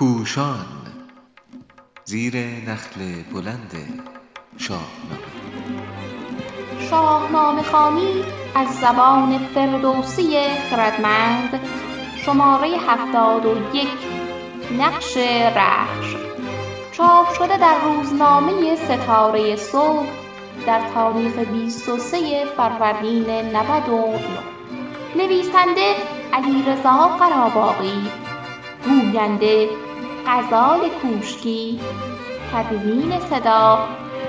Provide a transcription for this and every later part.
پوشان زیر نخل بلند شاهنامه. شاهنامه خانی از زبان فردوسی خردمند شماره هفتاد و یک نقش رخش. چاپ شده در روزنامه ستاره صبح در تاریخ 23 فروردین 99 نویسنده علیرضا قراباقی گوینده غزال کوشکی تدوین صدا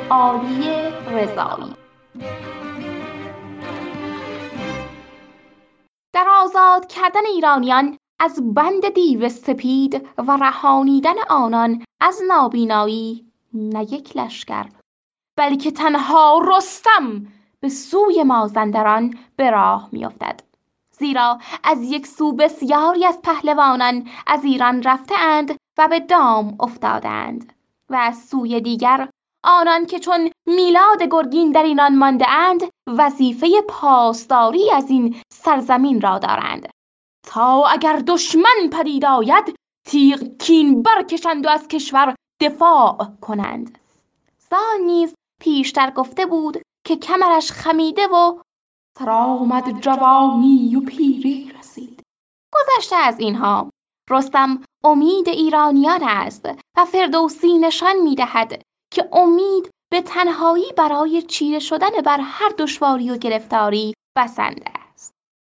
عالی رضایی. در آزاد کردن ایرانیان از بند دیو سپید و رهانیدن آنان از نابینایی نه یک لشکر بلکه تنها رستم به سوی مازندران به راه میافتد. زیرا از یک سو بسیاری از پهلوانان از ایران رفتهاند و به دام افتادند و از سوی دیگر آنان که چون میلاد گرگین در اینان مانده اند وظیفه پاسداری از این سرزمین را دارند. تا اگر دشمن پدید آید تیغ کین برکشند و از کشور دفاع کنند. زال نیز پیشتر گفته بود که کمرش خمیده و سرآمد جوانی و پیری رسید. گذشته از اینها رستم امید ایرانیان است و فردوسی نشان می‌دهد که امید به تنهایی برای چیره شدن بر هر دشواری و گرفتاری بسنده است.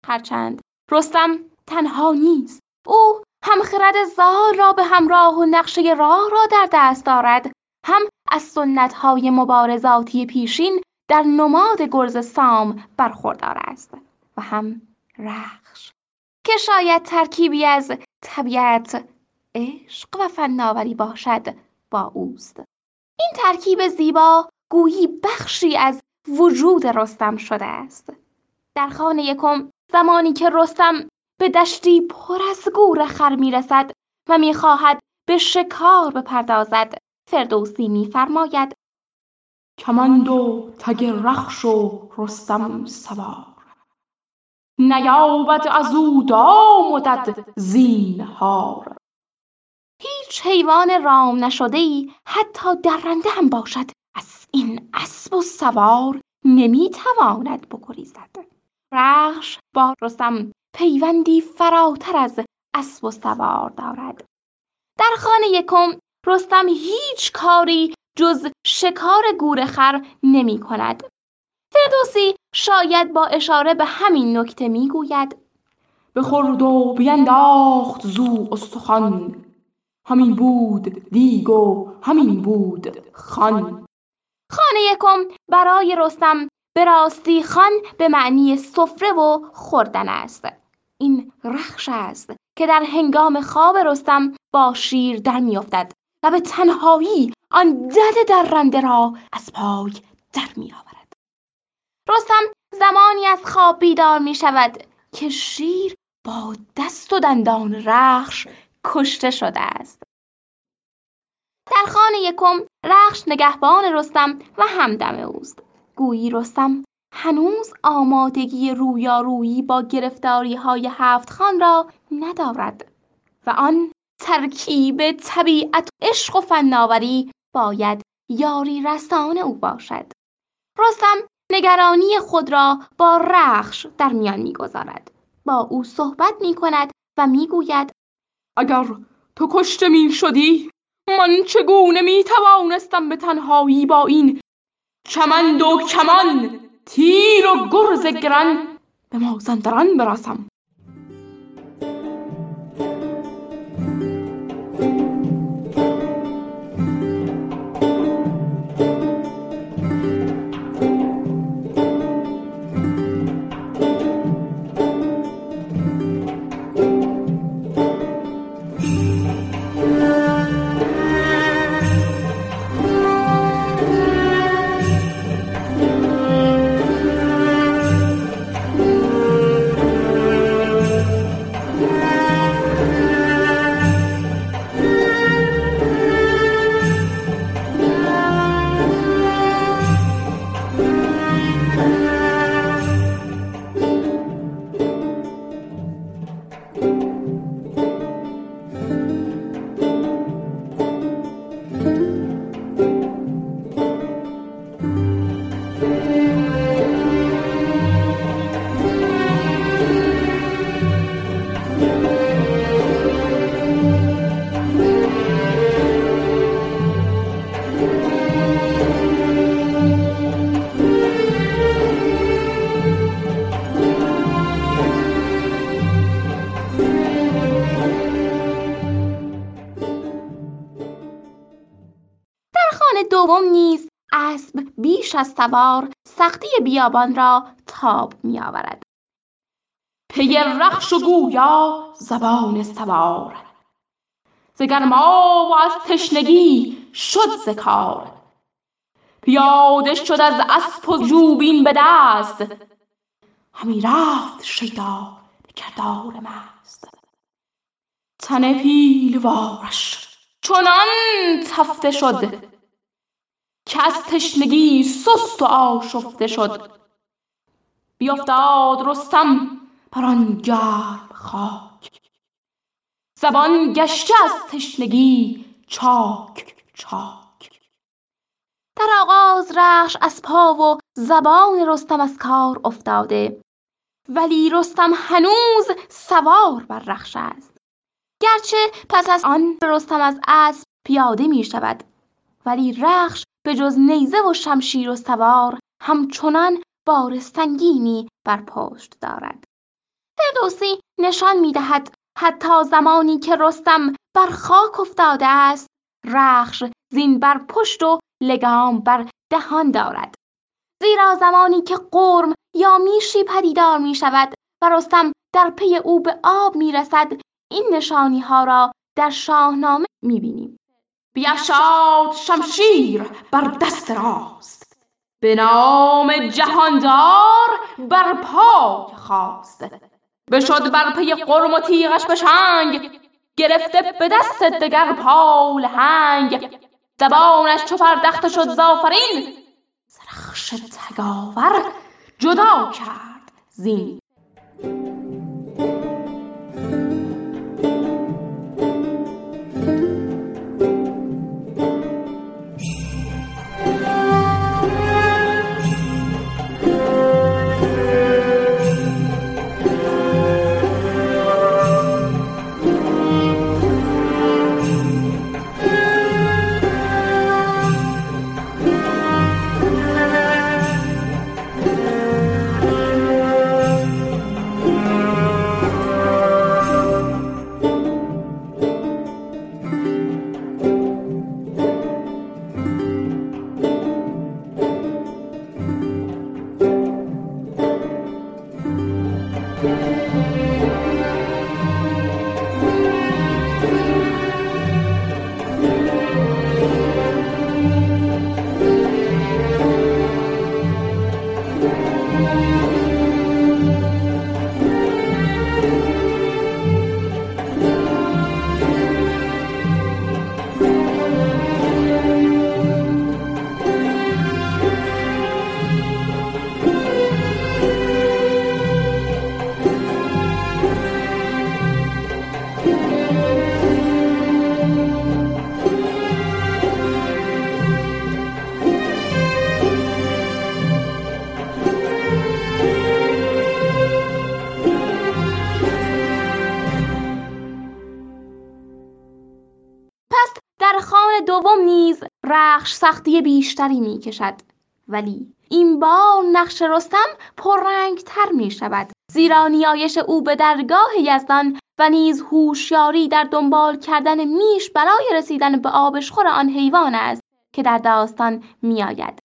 هرچند رستم تنها نیست او هم خرد زال را به همراه و نقشه راه را در دست دارد هم از سنتهای مبارزاتی پیشین در نماد گرز سام برخوردار است و هم رخش. که شاید ترکیبی از طبیعت عشق و فناوری باشد با اوست. این ترکیب زیبا گویی بخشی از وجود رستم شده است. در خانه یکم زمانی که رستم به دشتی پر از گور خر می‌رسد و می‌خواهد به شکار بپردازد فردوسی میفرماید کمند و تگ رخش و رستم سوار. نیابد از او دام و دد زینهار. هیچ حیوان رام نشده ای حتی درنده هم باشد. از این اسب و سوار نمی‌تواند بگریزد. رخش با رستم پیوندی فراتر از اسب و سوار دارد. در خانه یکم رستم هیچ کاری جز شکار گورخر نمی کند. فردوسی شاید با اشاره به همین نکته می گوید بخورد و بینداخت زو استخوان. همین بود دیگ و همین بود خان خانه یکم برای رستم به راستی خان به معنی سفره و خوردن است. این رخش است که در هنگام خواب رستم با شیر در میافتد و به تنهایی آن دد درنده را از پای در می آورد. رستم زمانی از خواب بیدار می شود که شیر با دست و دندان رخش کشته شده است. در خانه یکم رخش نگهبان رستم و همدم اوست. گویی رستم هنوز آمادگی رویارویی با گرفتاری های هفت خان را ندارد و آن ترکیب طبیعت عشق و فناوری باید یاری رسان او باشد رستم نگرانی خود را با رخش در میان می‌گذارد. با او صحبت می کند و می‌گوید اگر تو کشته می شدی من چگونه می توانستم به تنهایی با این کمند و کمان تیر و گرز گران به مازندران برسم؟ سوار سختی بیابان را تاب می آورد. پی رخش و گویا زبان سوار. ز گرما و از تشنگی شد ز کار. پیاده شد از اسب و جوبین به دست. همی رفت شیدا به کردار مست. تن پیلوارش چنان تفته شد که از تشنگی سست و آشفته شد. بیافتاد رستم بر آن گرم خاک. زبان گشته از تشنگی چاک چاک. در آغاز رخش از پا و زبان رستم از کار افتاده. ولی رستم هنوز سوار بر رخش است. گرچه پس از آن رستم از اسب پیاده می شود ولی رخش به جز نیزه و شمشیر و سوار همچنان بار سنگینی بر پشت دارد. فردوسی نشان می دهد حتی زمانی که رستم بر خاک افتاده است رخش زین بر پشت و لگام بر دهان دارد. زیرا زمانی که قرم یا میشی پدیدار می شود و رستم در پی او به آب می رسد این نشانی ها را در شاهنامه می بینیم بیفشاد شمشیر بر دست راست به نام جهاندار بر پای خواست بشد بر پی قرم و تیغش به شنگ گرفته به دست دگر پال هنگ زبانش چو پردخته شد زافرین سرخش تگاور جدا کرد زین دوم نیز رخش سختی بیشتری می کشد ولی این بار نقش رستم پررنگتر می شود زیرا نیایش او به درگاه یزدان و نیز هوشیاری در دنبال کردن میش برای رسیدن به آبشخور آن حیوان است که در داستان میآید.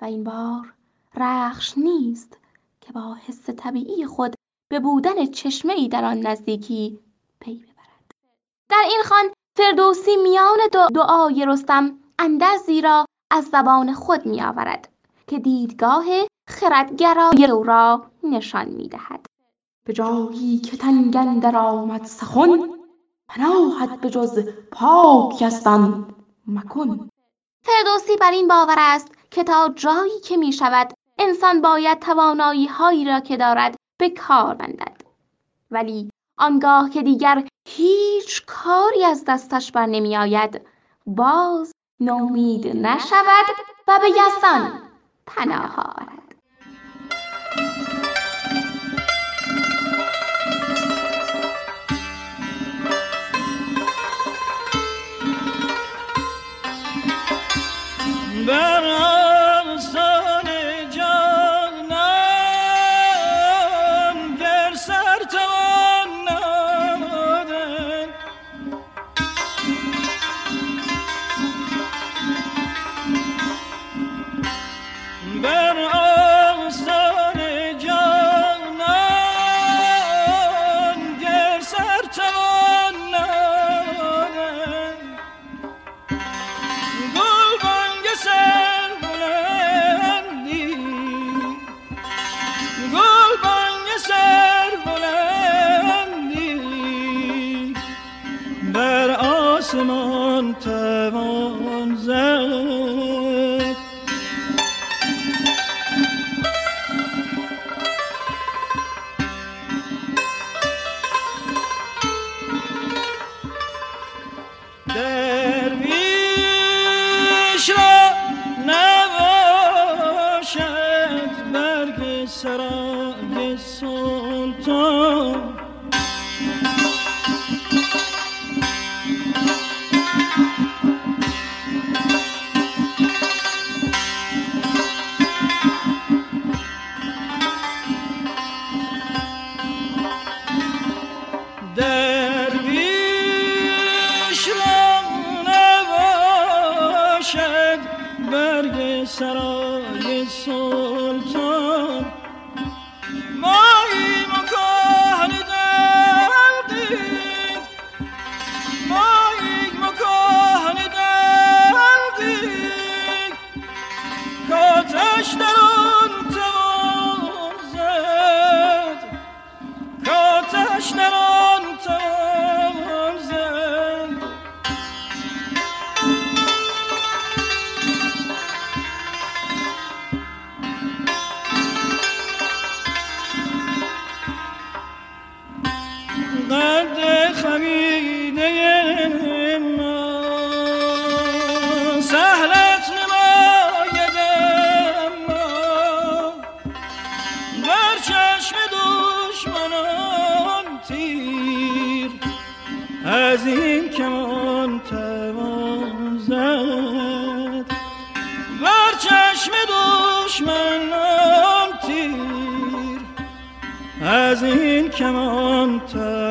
و این بار رخش نیست که با حس طبیعی خود به بودن چشمه ای در آن نزدیکی پی ببرد. در این خان فردوسی میان دعای رستم اندرزی را از زبان خود می آورد که دیدگاه خردگرای او را نشان می دهد. به جایی که تنگ آمد سخن پناهت به جز پاک یزدان مکن فردوسی بر این باور است که تا جایی که می شود انسان باید توانایی هایی را که دارد به کار بندد ولی آنگاه که دیگر هیچ کاری از دستش بر نمی آید باز نومید نشود و به یزدان پناه آرد لال سلطان ما از این کمان توان زد. بر چشم دشمنم تیر از این کمان توان